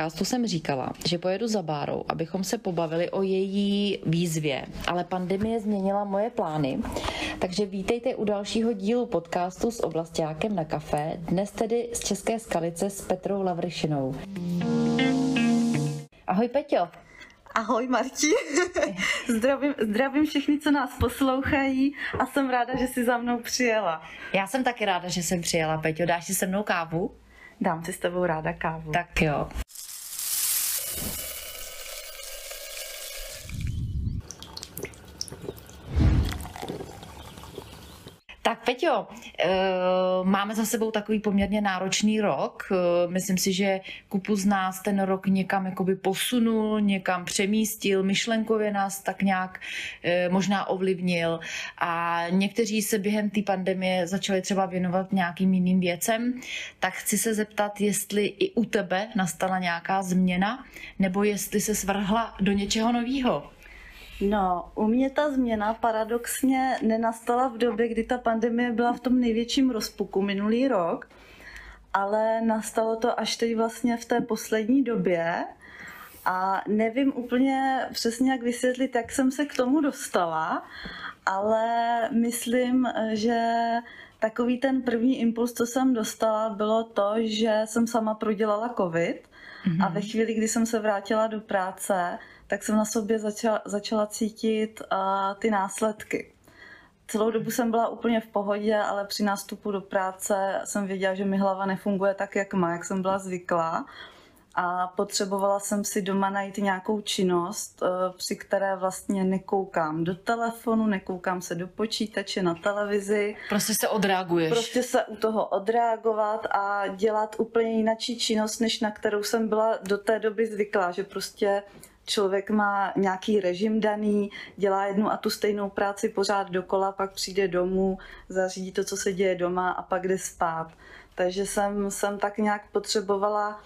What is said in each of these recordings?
podcastu jsem říkala, že pojedu za Bárou, abychom se pobavili o její výzvě, ale pandemie změnila moje plány, takže vítejte u dalšího dílu podcastu s oblastiákem na kafe, dnes tedy z České skalice s Petrou Lavrišinou. Ahoj Peťo. Ahoj Marti, zdravím, zdravím všechny, co nás poslouchají a jsem ráda, že jsi za mnou přijela. Já jsem taky ráda, že jsem přijela, Peťo. Dáš si se mnou kávu? Dám si s tebou ráda kávu. Tak jo. Tak Peťo, eh, máme za sebou takový poměrně náročný rok. Eh, myslím si, že kupu z nás ten rok někam jakoby posunul, někam přemístil, myšlenkově nás tak nějak eh, možná ovlivnil a někteří se během té pandemie začali třeba věnovat nějakým jiným věcem. Tak chci se zeptat, jestli i u tebe nastala nějaká změna, nebo jestli se svrhla do něčeho nového. No, u mě ta změna paradoxně nenastala v době, kdy ta pandemie byla v tom největším rozpuku minulý rok, ale nastalo to až teď vlastně v té poslední době a nevím úplně přesně, jak vysvětlit, jak jsem se k tomu dostala, ale myslím, že takový ten první impuls, co jsem dostala, bylo to, že jsem sama prodělala covid mm-hmm. a ve chvíli, kdy jsem se vrátila do práce, tak jsem na sobě začala, začala cítit uh, ty následky. Celou dobu jsem byla úplně v pohodě, ale při nástupu do práce jsem věděla, že mi hlava nefunguje tak, jak má, jak jsem byla zvyklá. A potřebovala jsem si doma najít nějakou činnost, při které vlastně nekoukám do telefonu, nekoukám se do počítače, na televizi. Prostě se odreaguješ. Prostě se u toho odreagovat a dělat úplně jináčí činnost, než na kterou jsem byla do té doby zvyklá, že prostě člověk má nějaký režim daný, dělá jednu a tu stejnou práci pořád dokola, pak přijde domů, zařídí to, co se děje doma a pak jde spát. Takže jsem, jsem tak nějak potřebovala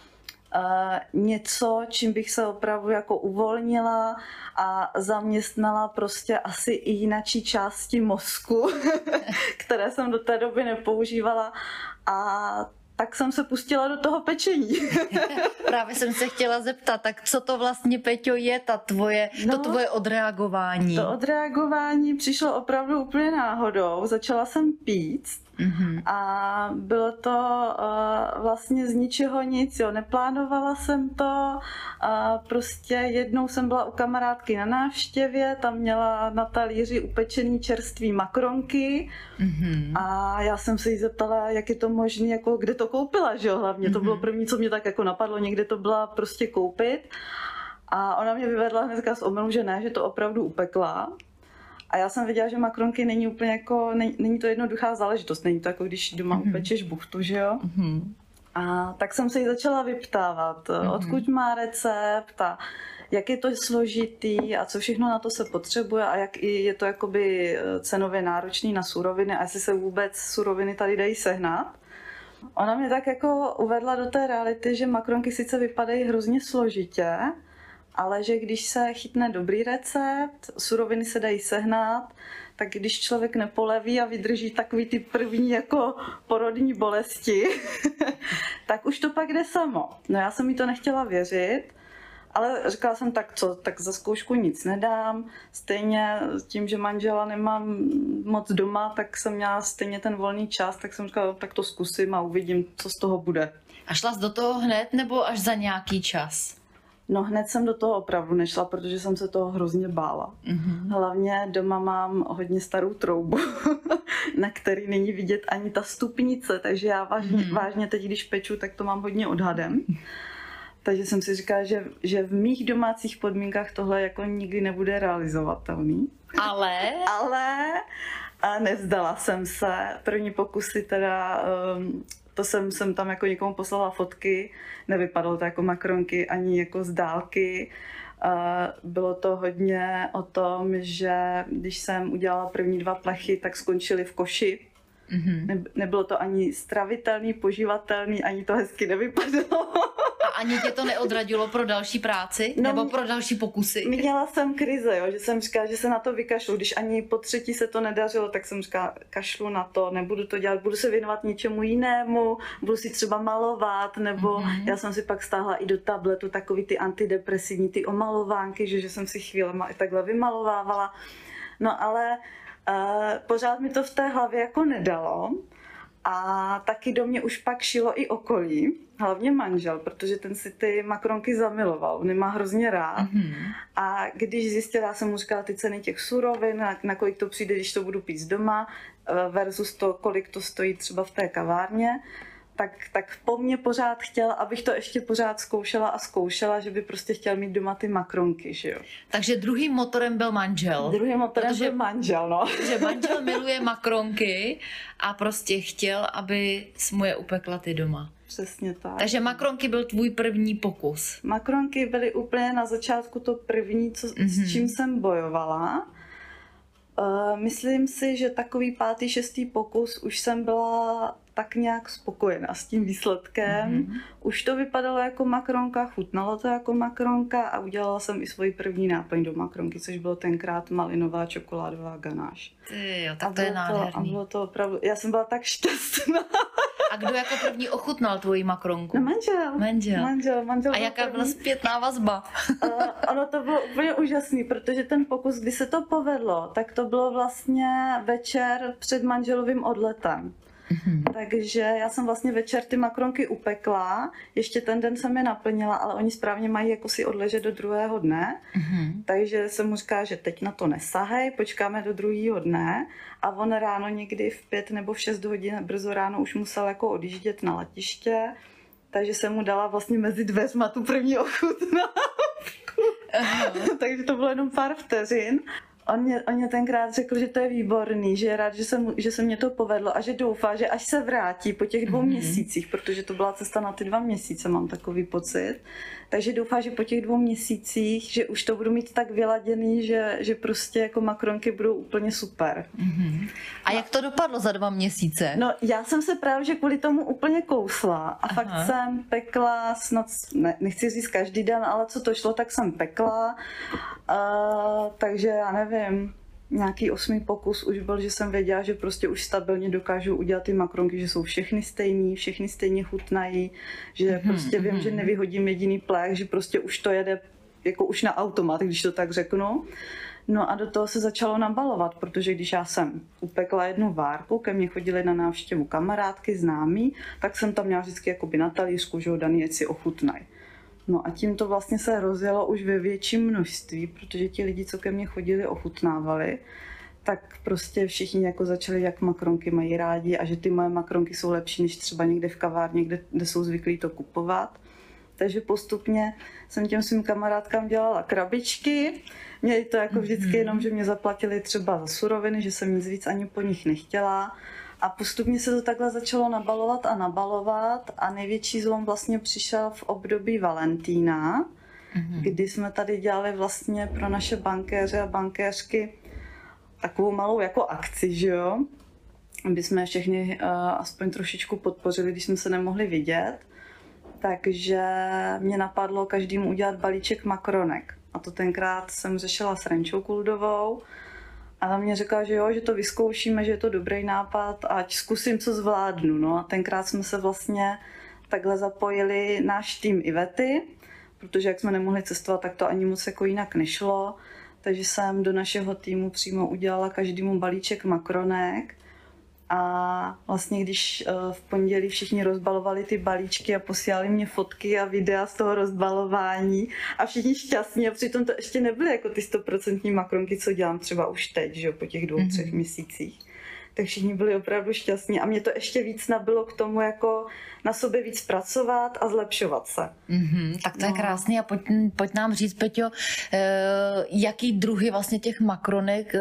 Uh, něco, čím bych se opravdu jako uvolnila a zaměstnala prostě asi i jinačí části mozku, které jsem do té doby nepoužívala a tak jsem se pustila do toho pečení. Právě jsem se chtěla zeptat, tak co to vlastně, Peťo, je ta tvoje, no, to tvoje odreagování? To odreagování přišlo opravdu úplně náhodou. Začala jsem pít Mm-hmm. A bylo to uh, vlastně z ničeho nic, jo. Neplánovala jsem to, a prostě jednou jsem byla u kamarádky na návštěvě, tam měla na talíři upečený čerství makronky mm-hmm. a já jsem se jí zeptala, jak je to možné, jako kde to koupila, že jo, hlavně. Mm-hmm. To bylo mhm. první, co mě tak jako napadlo, někde to byla prostě koupit. A ona mě vyvedla hnedka z omylu, že ne, že to opravdu upekla. A já jsem viděla, že makronky není úplně jako, není, není to jednoduchá záležitost, není to jako když doma mm-hmm. upečeš buchtu, že jo? Mm-hmm. A tak jsem se jí začala vyptávat, mm-hmm. odkud má recept a jak je to složitý a co všechno na to se potřebuje a jak je to jakoby eh, cenově náročný na suroviny a jestli se vůbec suroviny tady dají sehnat. Ona mě tak jako uvedla do té reality, že makronky sice vypadají hrozně složitě, ale že když se chytne dobrý recept, suroviny se dají sehnat, tak když člověk nepoleví a vydrží takový ty první jako porodní bolesti, tak už to pak jde samo. No já jsem mi to nechtěla věřit, ale říkala jsem tak co, tak za zkoušku nic nedám. Stejně tím, že manžela nemám moc doma, tak jsem měla stejně ten volný čas, tak jsem říkala, tak to zkusím a uvidím, co z toho bude. A šla jsi do toho hned nebo až za nějaký čas? No hned jsem do toho opravdu nešla, protože jsem se toho hrozně bála. Mm-hmm. Hlavně doma mám hodně starou troubu, na který není vidět ani ta stupnice, takže já vážně, mm-hmm. vážně teď, když peču, tak to mám hodně odhadem. Takže jsem si říkala, že, že v mých domácích podmínkách tohle jako nikdy nebude realizovatelný. Ale? Ale a nezdala jsem se. První pokusy teda um, to jsem, jsem tam jako někomu poslala fotky, nevypadalo to jako makronky ani jako z dálky. Bylo to hodně o tom, že když jsem udělala první dva plechy, tak skončily v koši. Mm-hmm. nebylo to ani stravitelný, poživatelný, ani to hezky nevypadalo. A ani tě to neodradilo pro další práci? No, nebo pro další pokusy? Měla jsem krize, jo, že jsem říkala, že se na to vykašlu. Když ani po třetí se to nedařilo, tak jsem říkala, kašlu na to, nebudu to dělat, budu se věnovat něčemu jinému, budu si třeba malovat, nebo mm-hmm. já jsem si pak stáhla i do tabletu takový ty antidepresivní, ty omalovánky, že, že jsem si chvíle takhle vymalovávala. No ale pořád mi to v té hlavě jako nedalo. A taky do mě už pak šilo i okolí, hlavně manžel, protože ten si ty makronky zamiloval, on má hrozně rád. Mm-hmm. A když zjistila, já jsem mu říkala ty ceny těch surovin, na, na kolik to přijde, když to budu pít doma, eh, versus to, kolik to stojí třeba v té kavárně, tak, tak po mně pořád chtěl, abych to ještě pořád zkoušela a zkoušela, že by prostě chtěl mít doma ty makronky, že jo. Takže druhým motorem byl manžel. Druhým motorem protože, byl manžel, no. Že manžel miluje makronky a prostě chtěl, aby mu je upekla ty doma. Přesně tak. Takže makronky byl tvůj první pokus. Makronky byly úplně na začátku to první, co, mm-hmm. s mhm. čím jsem bojovala. Uh, myslím si, že takový pátý, šestý pokus už jsem byla tak nějak spokojená s tím výsledkem. Mm-hmm. Už to vypadalo jako makronka, chutnalo to jako makronka a udělala jsem i svoji první náplň do makronky, což bylo tenkrát malinová čokoládová ganáš. Ty jo, tak a to je nádherný. To, a bylo to opravdu, já jsem byla tak šťastná. A kdo jako první ochutnal tvoji makronku? No manžel. Manžel. manžel, manžel a jaká byla zpětná vazba? uh, ono to bylo úplně úžasný, protože ten pokus, kdy se to povedlo, tak to bylo vlastně večer před manželovým odletem. Mm-hmm. Takže já jsem vlastně večer ty makronky upekla, ještě ten den jsem je naplnila, ale oni správně mají jako si odležet do druhého dne, mm-hmm. takže jsem mu říkala, že teď na to nesahej, počkáme do druhého dne a on ráno někdy v pět nebo v šest hodin brzo ráno už musel jako odjíždět na letiště, takže jsem mu dala vlastně mezi dveřma tu první ochutnávku. takže to bylo jenom pár vteřin On mě, on mě tenkrát řekl, že to je výborný, že je rád, že se, mu, že se mě to povedlo a že doufá, že až se vrátí po těch dvou mm-hmm. měsících, protože to byla cesta na ty dva měsíce, mám takový pocit, takže doufá, že po těch dvou měsících, že už to budu mít tak vyladěný, že, že prostě jako makronky budou úplně super. Mm-hmm. A jak to dopadlo za dva měsíce? No já jsem se právě že kvůli tomu úplně kousla a Aha. fakt jsem pekla snad, ne, nechci říct každý den, ale co to šlo, tak jsem pekla. Uh, takže já nevím, nějaký osmý pokus už byl, že jsem věděla, že prostě už stabilně dokážu udělat ty makronky, že jsou všechny stejný, všechny stejně chutnají, že mm-hmm, prostě vím, že nevyhodím jediný plech, že prostě už to jede jako už na automat, když to tak řeknu. No a do toho se začalo nabalovat, protože když já jsem upekla jednu várku, ke mně chodili na návštěvu kamarádky, známí, tak jsem tam měla vždycky jakoby na talířku, že ho daný, si ochutnají. No a tím to vlastně se rozjelo už ve větším množství, protože ti lidi, co ke mně chodili, ochutnávali, tak prostě všichni jako začali, jak makronky mají rádi a že ty moje makronky jsou lepší než třeba někde v kavárně, kde, kde jsou zvyklí to kupovat. Takže postupně jsem těm svým kamarádkám dělala krabičky. Měli to jako vždycky mhm. jenom, že mě zaplatili třeba za suroviny, že jsem nic víc ani po nich nechtěla. A postupně se to takhle začalo nabalovat a nabalovat a největší zlom vlastně přišel v období Valentína, mm-hmm. kdy jsme tady dělali vlastně pro naše bankéře a bankéřky takovou malou jako akci, že jo? Aby jsme všechny uh, aspoň trošičku podpořili, když jsme se nemohli vidět. Takže mě napadlo každému udělat balíček makronek. A to tenkrát jsem řešila s Renčou Kuldovou a ona mě řekla, že jo, že to vyzkoušíme, že je to dobrý nápad, ať zkusím, co zvládnu. No a tenkrát jsme se vlastně takhle zapojili náš tým Ivety, protože jak jsme nemohli cestovat, tak to ani moc jako jinak nešlo. Takže jsem do našeho týmu přímo udělala každému balíček makronek a vlastně když eh, v pondělí všichni rozbalovali ty balíčky a posílali mě fotky a videa z toho rozbalování a všichni šťastní a přitom to ještě nebyly jako ty stoprocentní makronky, co dělám třeba už teď, že jo, po těch dvou, mm-hmm. třech měsících tak všichni byli opravdu šťastní a mě to ještě víc nabilo k tomu, jako na sobě víc pracovat a zlepšovat se. Mm-hmm, tak to je no. krásný a pojď, pojď nám říct, Peťo, eh, jaký druhy vlastně těch makronek eh,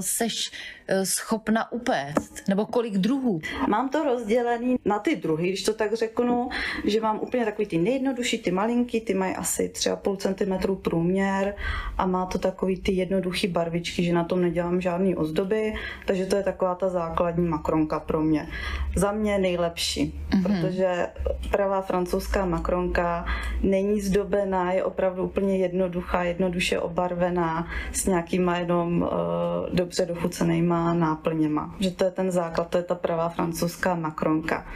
seš eh, schopna upést, nebo kolik druhů? Mám to rozdělený na ty druhy, když to tak řeknu, že mám úplně takový ty nejjednodušší, ty malinký, ty mají asi 3,5 cm průměr a má to takový ty jednoduchý barvičky, že na tom nedělám žádný ozdoby, takže to je taková ta základní makronka pro mě. Za mě nejlepší, mm-hmm. protože pravá francouzská makronka není zdobená, je opravdu úplně jednoduchá, jednoduše obarvená s nějakýma jenom uh, dobře dochucenýma náplněma. Že to je ten základ, to je ta pravá francouzská makronka.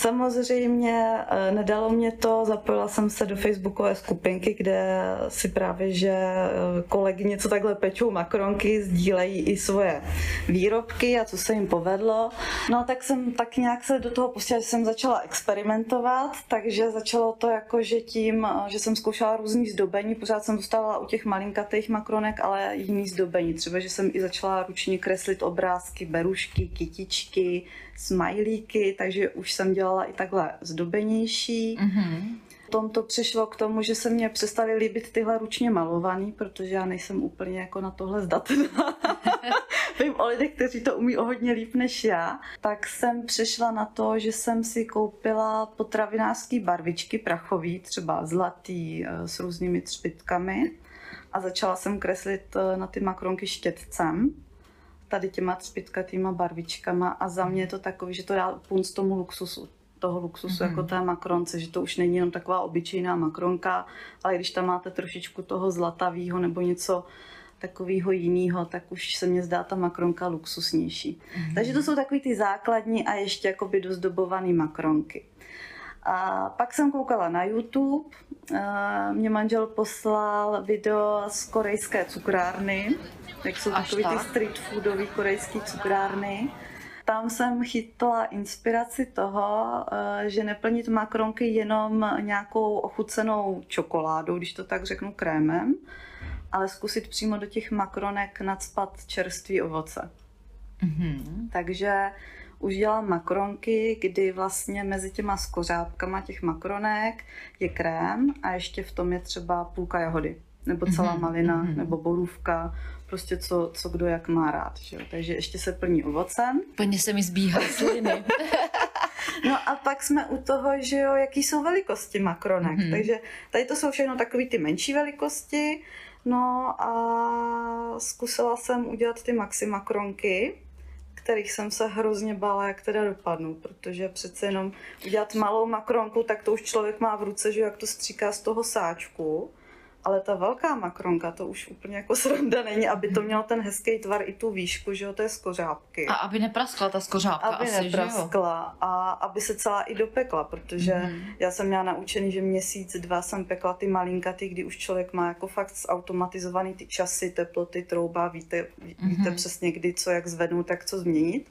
Samozřejmě eh, nedalo mě to, zapojila jsem se do facebookové skupinky, kde si právě, že eh, kolegy něco takhle pečou makronky, sdílejí i svoje výrobky a co se jim povedlo. No tak jsem tak nějak se do toho pustila, že jsem začala experimentovat, takže začalo to jako, že tím, eh, že jsem zkoušela různý zdobení, pořád jsem zůstávala u těch malinkatých makronek, ale jiný zdobení. Třeba, že jsem i začala ručně kreslit obrázky, berušky, kytičky, smajlíky, takže už jsem dělala i takhle zdobenější. Mm-hmm. Potom to přišlo k tomu, že se mě přestaly líbit tyhle ručně malovaný, protože já nejsem úplně jako na tohle zdatná. Vím o lidech, kteří to umí o hodně líp než já. Tak jsem přišla na to, že jsem si koupila potravinářský barvičky prachový, třeba zlatý eh, s různými třpitkami a začala jsem kreslit eh, na ty makronky štětcem tady těma třpitkatýma barvičkama a za mě je to takový, že to dá punc tomu luxusu toho luxusu, mm-hmm. jako té makronce, že to už není jenom taková obyčejná makronka, ale když tam máte trošičku toho zlatavého nebo něco takového jiného, tak už se mně zdá ta makronka luxusnější. Mm-hmm. Takže to jsou takový ty základní a ještě jakoby dozdobované makronky. A pak jsem koukala na YouTube, mě manžel poslal video z korejské cukrárny, jak jsou takový tak. ty street foodové korejské cukrárny. Tam jsem chytla inspiraci toho, eh, že neplnit makronky jenom nějakou ochucenou čokoládou, když to tak řeknu krémem, ale zkusit přímo do těch makronek nadspat čerstvý ovoce. Mm-hmm. Takže už dělám makronky, kdy vlastně mezi těma skořápkama těch makronek je krém a ještě v tom je třeba půlka jahody, nebo celá mm-hmm. malina, mm-hmm. nebo borůvka, prostě co, co kdo jak má rád. Že jo? Takže ještě se plní ovocem. Plně se mi zbíhá sliny. no a pak jsme u toho, že jo, jaký jsou velikosti makronek. Mm-hmm. Takže tady to jsou všechno takové ty menší velikosti. No a zkusila jsem udělat ty maxi makronky kterých jsem se hrozně bála, jak teda dopadnou, protože přece jenom udělat malou makronku, tak to už člověk má v ruce, že jak to stříká z toho sáčku ale ta velká makronka, to už úplně jako sranda není, aby to mělo ten hezký tvar i tu výšku, že jo, to je z kořápky. A aby nepraskla ta skořápka aby asi, nepraskla a aby se celá i dopekla, protože mm. já jsem měla naučený, že měsíc, dva jsem pekla ty malinkaty, kdy už člověk má jako fakt zautomatizovaný ty časy, teploty, trouba, víte, víte mm. přesně kdy, co, jak zvednout, tak co změnit.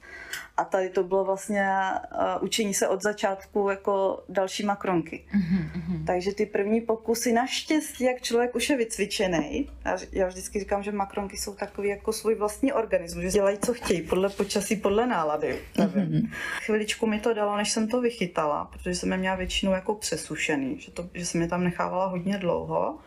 A tady to bylo vlastně uh, učení se od začátku jako další makronky. Mm-hmm. Takže ty první pokusy naštěstí, jak člověk už je vycvičený, já, já vždycky říkám, že makronky jsou takový jako svůj vlastní organismus, že dělají, co chtějí, podle počasí, podle nálady. Mm-hmm. Chviličku mi to dalo, než jsem to vychytala, protože jsem je měla většinou jako přesušený, že, to, že jsem je tam nechávala hodně dlouho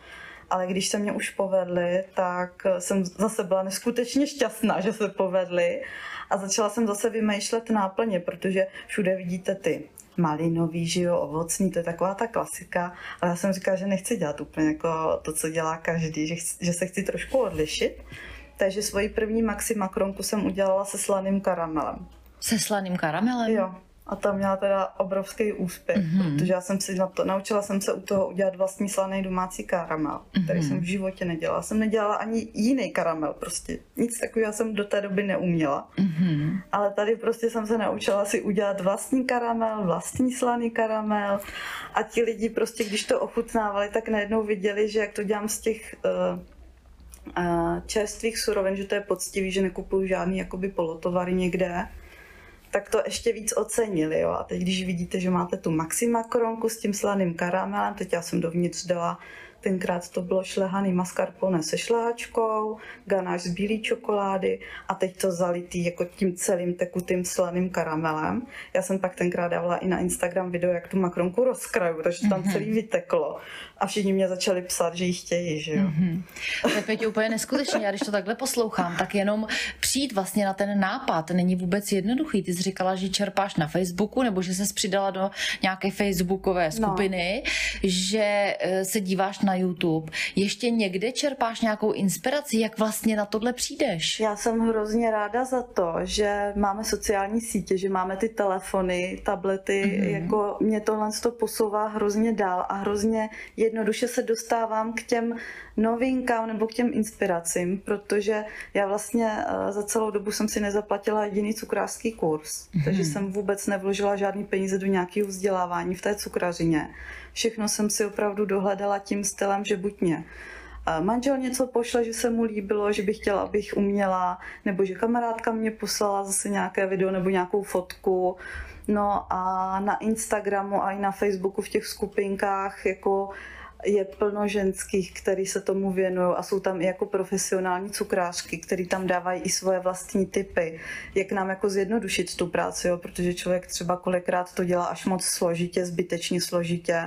ale když se mě už povedly, tak jsem zase byla neskutečně šťastná, že se povedly a začala jsem zase vymýšlet náplně, protože všude vidíte ty malinový, že jo, ovocný, to je taková ta klasika, ale já jsem říkala, že nechci dělat úplně jako to, co dělá každý, že, chci, že se chci trošku odlišit. Takže svoji první maxi makronku jsem udělala se slaným karamelem. Se slaným karamelem? Jo. A tam měla teda obrovský úspěch, mm-hmm. protože já jsem si na to, naučila jsem se u toho udělat vlastní slaný domácí karamel, mm-hmm. který jsem v životě nedělala. Jsem nedělala ani jiný karamel, prostě nic takového jsem do té doby neuměla. Mm-hmm. Ale tady prostě jsem se naučila si udělat vlastní karamel, vlastní slaný karamel a ti lidi prostě, když to ochutnávali, tak najednou viděli, že jak to dělám z těch uh, uh, čerstvých surovin, že to je poctivý, že nekupuju žádný jakoby polotovary někde, tak to ještě víc ocenili. Jo? A teď, když vidíte, že máte tu maxima kronku s tím slaným karamelem, teď já jsem dovnitř dala Tenkrát to bylo šlehaný mascarpone se šláčkou, ganáš z bílé čokolády a teď to zalitý jako tím celým tekutým slaným karamelem. Já jsem pak tenkrát dávala i na Instagram video, jak tu makronku rozkraju, takže tam mm-hmm. celý vyteklo. A všichni mě začali psát, že ji chtějí, že jo. Mm-hmm. To je Peťo, úplně neskutečně. Já když to takhle poslouchám, tak jenom přijít vlastně na ten nápad není vůbec jednoduchý. Ty jsi říkala, že čerpáš na Facebooku, nebo že se přidala do nějaké facebookové no. skupiny, no. že eh, se díváš na na YouTube. Ještě někde čerpáš nějakou inspiraci, jak vlastně na tohle přijdeš? Já jsem hrozně ráda za to, že máme sociální sítě, že máme ty telefony, tablety, mm-hmm. jako mě tohle to posouvá hrozně dál a hrozně jednoduše se dostávám k těm novinkám nebo k těm inspiracím, protože já vlastně eh, za celou dobu jsem si nezaplatila jediný cukrářský kurz, mm-hmm. takže jsem vůbec nevložila žádný peníze do nějakého vzdělávání v té cukrařině. Všechno jsem si opravdu dohledala tím stylem, že buď mě eh, manžel něco pošle, že se mu líbilo, že bych chtěla, abych uměla, nebo že kamarádka mě poslala zase nějaké video nebo nějakou fotku. No a na Instagramu a i na Facebooku v těch skupinkách jako je plno ženských, který se tomu věnují a jsou tam i jako profesionální cukrářky, který tam dávají i svoje vlastní typy, jak nám jako zjednodušit tu práci, jo? protože člověk třeba kolikrát to dělá až moc složitě, zbytečně složitě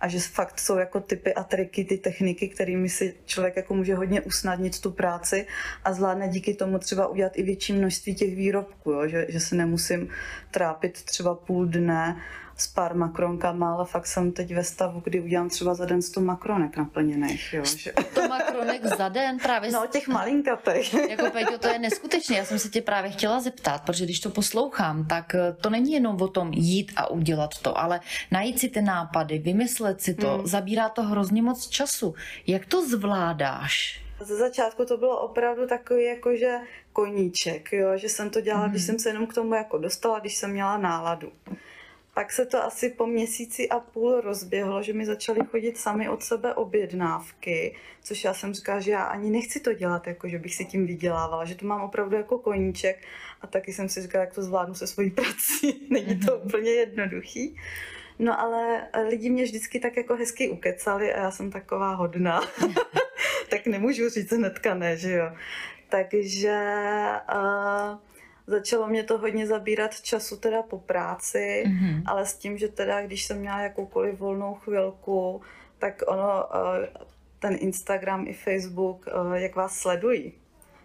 a že fakt jsou jako typy a triky, ty techniky, kterými si člověk jako může hodně usnadnit tu práci a zvládne díky tomu třeba udělat i větší množství těch výrobků, jo? Že, že se nemusím trápit třeba půl dne s pár makronkama, ale fakt jsem teď ve stavu, kdy udělám třeba za den 100 makronek naplněných. Jo, že... 100 makronek za den právě? No, těch malinkatých. Jako Peťo, to je neskutečné. Já jsem se tě právě chtěla zeptat, protože když to poslouchám, tak eh, to není jenom o tom jít a udělat to, ale najít si ty nápady, vymyslet si to, hmm. zabírá to hrozně moc času. Jak to zvládáš? Ze začátku to bylo opravdu takový jakože koníček, jo? že jsem to dělala, mm. když jsem se jenom k tomu jako dostala, když jsem měla náladu. Pak se to asi po měsíci a půl rozběhlo, že mi začaly chodit sami od sebe objednávky, což já jsem říkala, že já ani nechci to dělat, jako že bych si tím vydělávala, že to mám opravdu jako koníček a taky jsem si říkala, jak to zvládnu se svojí prací. Není to mhm. úplně jednoduchý. No ale lidi mě vždycky tak jako hezky ukecali a já jsem taková hodná. tak nemůžu říct hnedka ne, že jo. Takže uh, Začalo mě to hodně zabírat času teda po práci, mm-hmm. ale s tím, že teda když jsem měla jakoukoliv volnou chvilku, tak ono, eh, ten Instagram i Facebook, eh, jak vás sledují.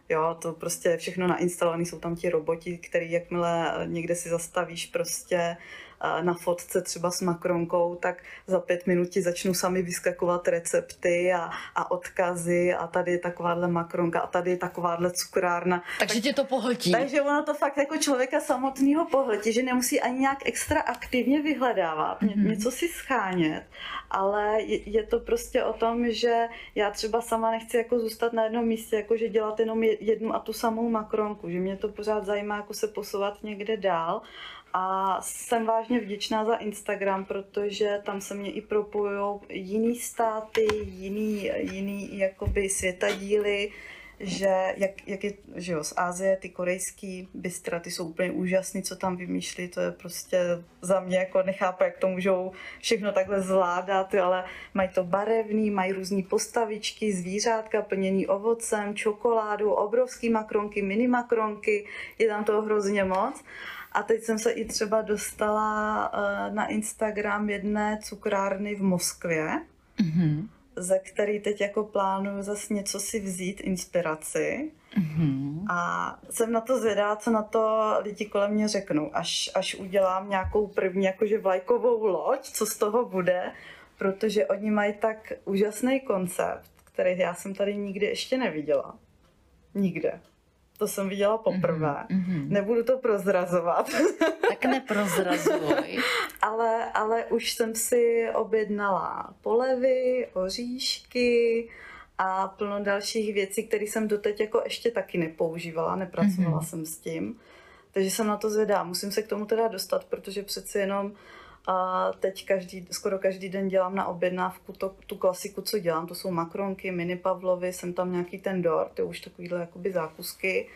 Jo, to prostě je všechno nainstalované, jsou tam ti roboti, který jakmile někde si zastavíš prostě na fotce třeba s makronkou, tak za pět minut ti začnou sami vyskakovat recepty a, a odkazy a tady je takováhle makronka a tady je takováhle cukrárna. Takže tak, tě to pohltí. Takže ono to fakt jako člověka samotného pohltí, že nemusí ani nějak extra aktivně vyhledávat, mm-hmm. něco si schánět, ale je, je to prostě o tom, že já třeba sama nechci jako zůstat na jednom místě, jako že dělat jenom jednu a tu samou makronku, že mě to pořád zajímá jako se posouvat někde dál a jsem vážně vděčná za Instagram, protože tam se mě i propojují jiný státy, jiný, jiný jakoby světadíly, že jak, jak je, že jo, z Ázie, ty korejský bystra, ty jsou úplně úžasný, co tam vymýšlí, to je prostě za mě jako nechápu, jak to můžou všechno takhle zvládat, ale mají to barevný, mají různé postavičky, zvířátka plněný ovocem, čokoládou, obrovský makronky, mini makronky, je tam toho hrozně moc. A teď jsem se i třeba dostala eh, na Instagram jedné cukrárny v Moskvě, mm-hmm. ze který teď jako plánuju zase něco si vzít, inspiraci. Mm-hmm. A jsem na to zvědá, co na to lidi kolem mě řeknou. Až, až udělám nějakou první jakože vlajkovou loď, co z toho bude, protože oni mají tak úžasný koncept, který já jsem tady nikdy ještě neviděla. Nikde. To jsem viděla poprvé. Mm-hmm. Nebudu to prozrazovat. Tak neprozrazuj. ale, ale už jsem si objednala polevy, oříšky a plno dalších věcí, které jsem doteď jako ještě taky nepoužívala, nepracovala mm-hmm. jsem s tím. Takže jsem na to zvědá. Musím se k tomu teda dostat, protože přeci jenom a teď každý, skoro každý den dělám na objednávku to, tu klasiku, co dělám. To jsou makronky, mini pavlovy, jsem tam nějaký ten dort, to už takovýhle jakoby zákusky.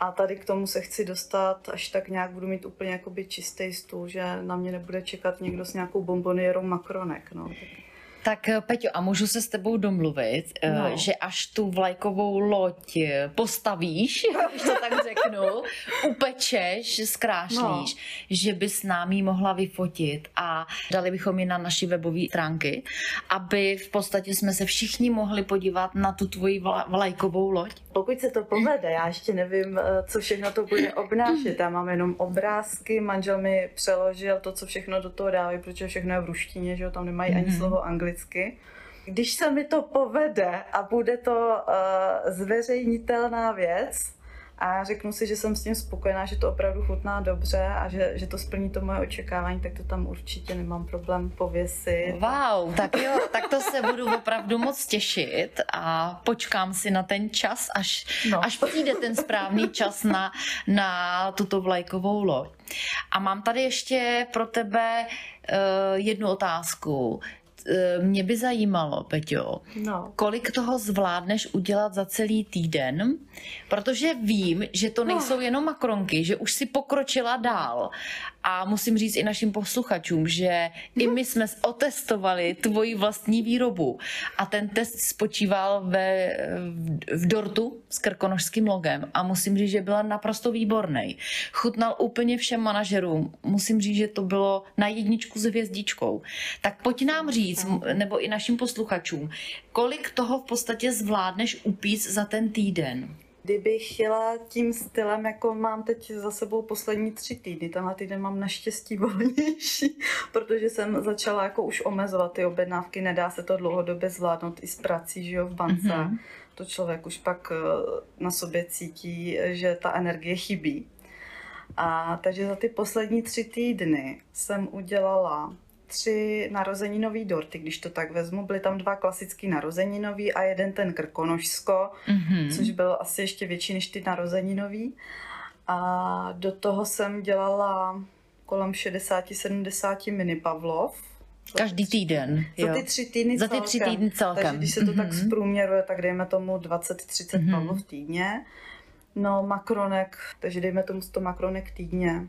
A tady k tomu se chci dostat, až tak nějak budu mít úplně jakoby čistý stůl, že na mě nebude čekat někdo s nějakou bombonierou makronek. No. Tak tak eh, Peťo, a můžu se s tebou domluvit, eh, no. že až tu vlajkovou loď eh, postavíš, když to tak řeknu, upečeš, zkrášlíš, no. že bys nám ji mohla vyfotit a dali bychom ji na naši webové stránky, aby v podstatě jsme se všichni mohli podívat na tu tvoji vlajkovou loď? Pokud se to povede, já ještě nevím, co všechno to bude obnášet. Já mám jenom obrázky, manžel mi přeložil to, co všechno do toho dávají, protože všechno je v ruštině, že jo, tam nemají mm-hmm. ani mhm. slovo anglicky anglicky. když se mi to povede a bude to uh, zveřejnitelná věc, a řeknu si, že jsem s tím spokojená, že to opravdu chutná dobře a že, že to splní to moje očekávání, tak to tam určitě nemám problém pověsit. Wow, tak jo, tak to se budu opravdu moc těšit a počkám si na ten čas, až, no. až přijde ten správný čas na, na tuto vlajkovou loď. A mám tady ještě pro tebe uh, jednu otázku. Eh, mě by zajímalo, Peťo, no. kolik toho zvládneš udělat za celý týden, protože vím, že to nejsou jenom makronky, že už si pokročila dál a musím říct i našim posluchačům, že i my jsme otestovali tvoji vlastní výrobu a ten test spočíval ve, v dortu s krkonožským logem a musím říct, že byla naprosto výborný. Chutnal úplně všem manažerům. Musím říct, že to bylo na jedničku s hvězdičkou. Tak pojď nám říct, nebo i našim posluchačům, kolik toho v podstatě zvládneš upíct za ten týden? Kdybych chtěla tím stylem, jako mám teď za sebou poslední tři týdny, tenhle týden mám naštěstí volnější, protože jsem začala jako už omezovat ty objednávky, nedá se to dlouhodobě zvládnout i s prací, že jo, v bance. Mm-hmm. To člověk už pak eh, na sobě cítí, že ta energie chybí. A takže za ty poslední tři týdny jsem udělala tři narozeninový dorty, když to tak vezmu. Byly tam dva klasický narozeninový a jeden ten krkonožsko, mm-hmm. což byl asi ještě větší než ty narozeninový. A do toho jsem dělala kolem 60-70 mini Pavlov. Každý týden. Jo. Za ty tři týdny Za ty tři týdny celkem. Takže když se to mm-hmm. tak mhm. zprůměruje, tak dejme tomu 20-30 mm-hmm. Pavlov týdně. No makronek, takže dejme tomu 100 makronek týdně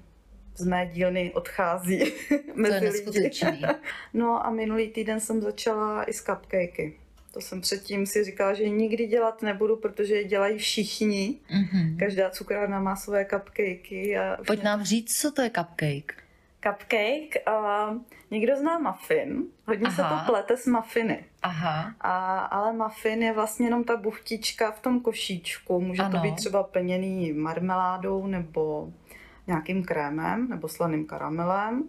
z mé dílny odchází mezi lidi. No a minulý týden jsem začala i s cupcakey. To jsem předtím si říkala, že nikdy dělat nebudu, protože je dělají všichni. Mm-hmm. Každá cukrárna má své cupcakey. A Pojď nám říct, co to je cupcake. Cupcake, uh, někdo zná muffin, hodně Aha. se to plete s muffiny. Aha. A, ale muffin je vlastně jenom ta buchtička v tom košíčku. Může ano. to být třeba plněný marmeládou nebo nějakým krémem nebo slaným karamelem.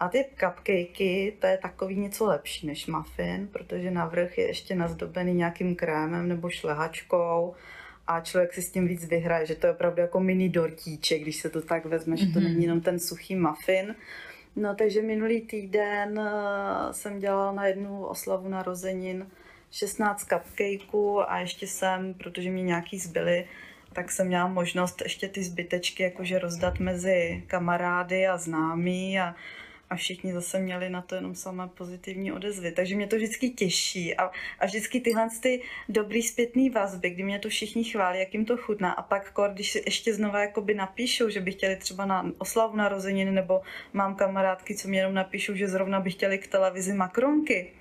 A ty cupcakey, to je takový něco lepší než muffin, protože navrch je ještě nazdobený nějakým krémem nebo šlehačkou a člověk si s tím víc vyhraje, že to je opravdu jako mini dortíček, když se to tak vezme, mm-hmm. že to mhm. není jenom ten suchý muffin. No takže minulý týden eh, jsem dělala na jednu oslavu narozenin 16 cupcakeů a ještě jsem, protože mi nějaký zbyly, tak jsem měla možnost ještě ty zbytečky jakože rozdat mezi kamarády a známí a, a všichni zase měli na to jenom samé pozitivní odezvy. Takže mě to vždycky těší a, a vždycky tyhle ty dobrý zpětný vazby, kdy mě to všichni chválí, jak jim to chutná a pak kor, když ještě znova jakoby napíšou, že by chtěli třeba na oslavu narozenin nebo mám kamarádky, co mě jenom napíšou, že zrovna by chtěli k televizi makronky,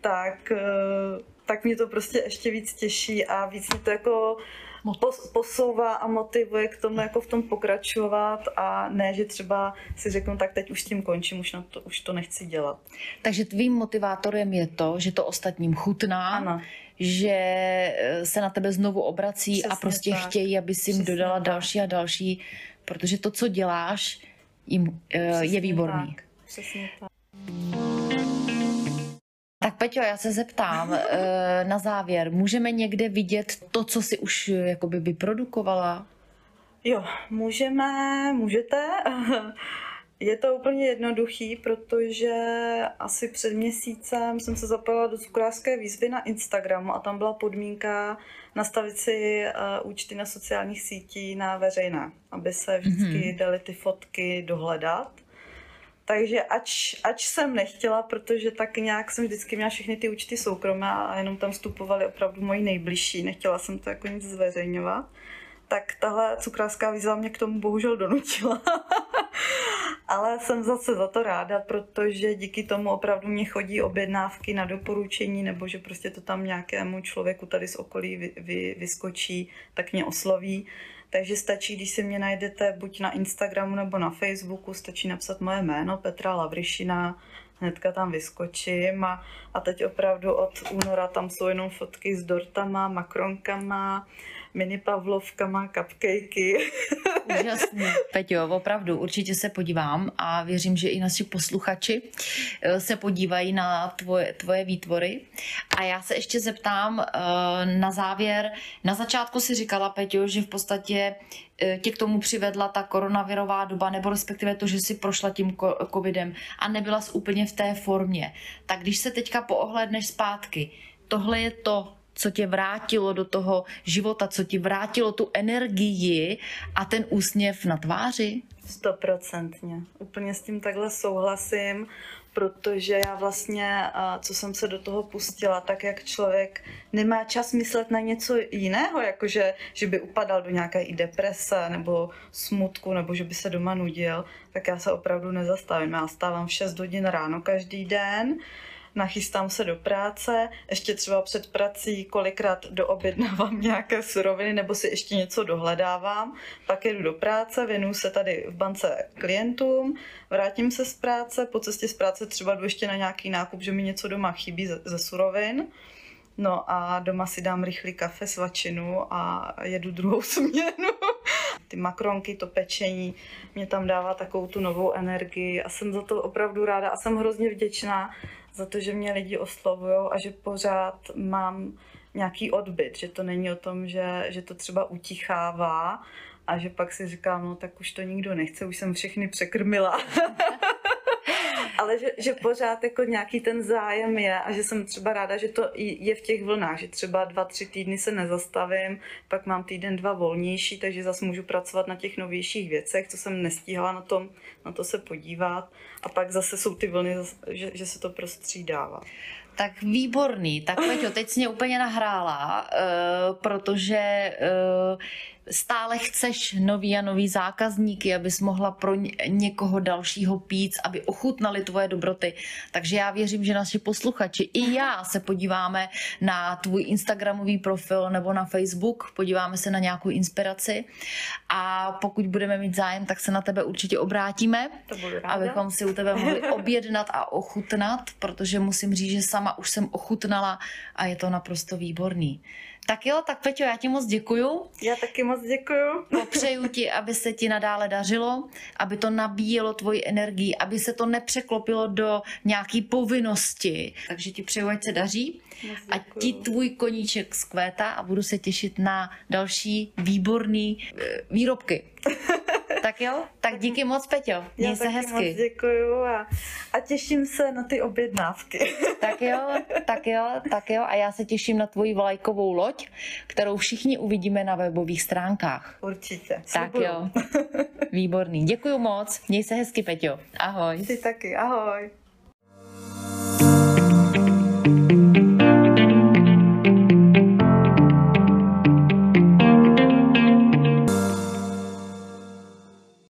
tak, eh, tak mě to prostě ještě víc těší a víc mě to jako posouvá a motivuje k tomu jako v tom pokračovat a ne, že třeba si řeknu, tak teď už s tím končím, už, na to, už to nechci dělat. Takže tvým motivátorem je to, že to ostatním chutná, ano. že eh, se na tebe znovu obrací Přesně a prostě tak. chtějí, aby si jim dodala tak. další a další, protože to, co děláš, jim uh, je výborný. Tak. Přesně tak. Tak Peťo, já se zeptám eh, na závěr. Můžeme někde vidět to, co si už eh, jakoby vyprodukovala? Jo, můžeme, můžete. Je to úplně jednoduchý, protože asi před měsícem jsem se zapojila do cukrářské výzvy na Instagramu a tam byla podmínka nastavit si uh, účty na sociálních sítích na veřejné, aby se vždycky mm-hmm. daly ty fotky dohledat. Takže ač, ač jsem nechtěla, protože tak nějak jsem vždycky měla všechny ty účty soukromé a jenom tam vstupovali opravdu moji nejbližší, nechtěla jsem to jako nic zveřejňovat, tak tahle cukrářská výzva mě k tomu bohužel donutila. Ale jsem zase za to ráda, protože díky tomu opravdu mě chodí objednávky na doporučení, nebo že prostě to tam nějakému člověku tady z okolí vy, vy, vyskočí, tak mě osloví takže stačí, když si mě najdete buď na Instagramu nebo na Facebooku, stačí napsat moje jméno Petra Lavrišina, hnedka tam vyskočím. A, a teď opravdu od února tam jsou jenom fotky s dortama, makronkama, mini pavlovkama, cupcakey. Úžasný. Peťo, opravdu, určitě se podívám a věřím, že i naši posluchači eh, se podívají na tvoje, tvoje výtvory. A já se ještě zeptám eh, na závěr. Na začátku si říkala, Peťo, že v podstatě eh, tě k tomu přivedla ta koronavirová doba, nebo respektive to, že si prošla tím covidem a nebyla jsi úplně v té formě. Tak když se teďka poohledneš zpátky, tohle je to, co tě vrátilo do toho života, co ti vrátilo tu energii a ten úsměv na tváři? Stoprocentně. Úplně s tím takhle souhlasím, protože já vlastně, co jsem se do toho pustila, tak jak člověk nemá čas myslet na něco jiného, jakože že by upadal do nějaké i deprese nebo smutku, nebo že by se doma nudil, tak já se opravdu nezastavím. Já stávám v 6 hodin ráno každý den, nachystám se do práce, ještě třeba před prací kolikrát doobjednávám nějaké suroviny nebo si ještě něco dohledávám, pak jedu do práce, věnuju se tady v bance klientům, vrátím se z práce, po cestě z práce třeba jdu ještě na nějaký nákup, že mi něco doma chybí ze, ze surovin, No a doma si dám rychlý kafe, svačinu a jedu druhou směnu. Ty makronky, to pečení mě tam dává takovou tu novou energii a jsem za to opravdu ráda a jsem hrozně vděčná za to, že mě lidi oslovují a že pořád mám nějaký odbyt, že to není o tom, že, že to třeba utichává a že pak si říkám, no tak už to nikdo nechce, už jsem všechny překrmila. ale že, že pořád jako nějaký ten zájem je a že jsem třeba ráda, že to je v těch vlnách, že třeba dva, tři týdny se nezastavím, pak mám týden, dva volnější, takže zase můžu pracovat na těch novějších věcech, co jsem nestíhala na tom, na to se podívat a pak zase jsou ty vlny, že, že se to prostřídává. Tak výborný. Tak Peťo, teď jsi mě úplně nahrála, uh, protože uh, stále chceš nový a nový zákazníky, abys mohla pro někoho dalšího pít, aby ochutnali tvoje dobroty. Takže já věřím, že naši posluchači i já se podíváme na tvůj Instagramový profil nebo na Facebook, podíváme se na nějakou inspiraci a pokud budeme mít zájem, tak se na tebe určitě obrátíme, abychom si u tebe mohli objednat a ochutnat, protože musím říct, že sama už jsem ochutnala a je to naprosto výborný. Tak jo, tak Peťo, já ti moc děkuju. Já taky moc děkuju. Popřeju ti, aby se ti nadále dařilo, aby to nabíjelo tvoji energii, aby se to nepřeklopilo do nějaký povinnosti. Takže ti přeju, ať se daří. A ti tvůj koníček zkvétá a budu se těšit na další výborný eh, výrobky. Tak jo, tak díky moc, Peťo. Měj Já se hezky. moc děkuju a, a těším se na ty objednávky. Tak jo, tak jo, tak jo. A já se těším na tvoji vlajkovou loď, kterou všichni uvidíme na webových stránkách. Určitě. Tak jo. Výborný. Děkuju moc. Měj se hezky, Peťo. Ahoj. Ty taky. Ahoj.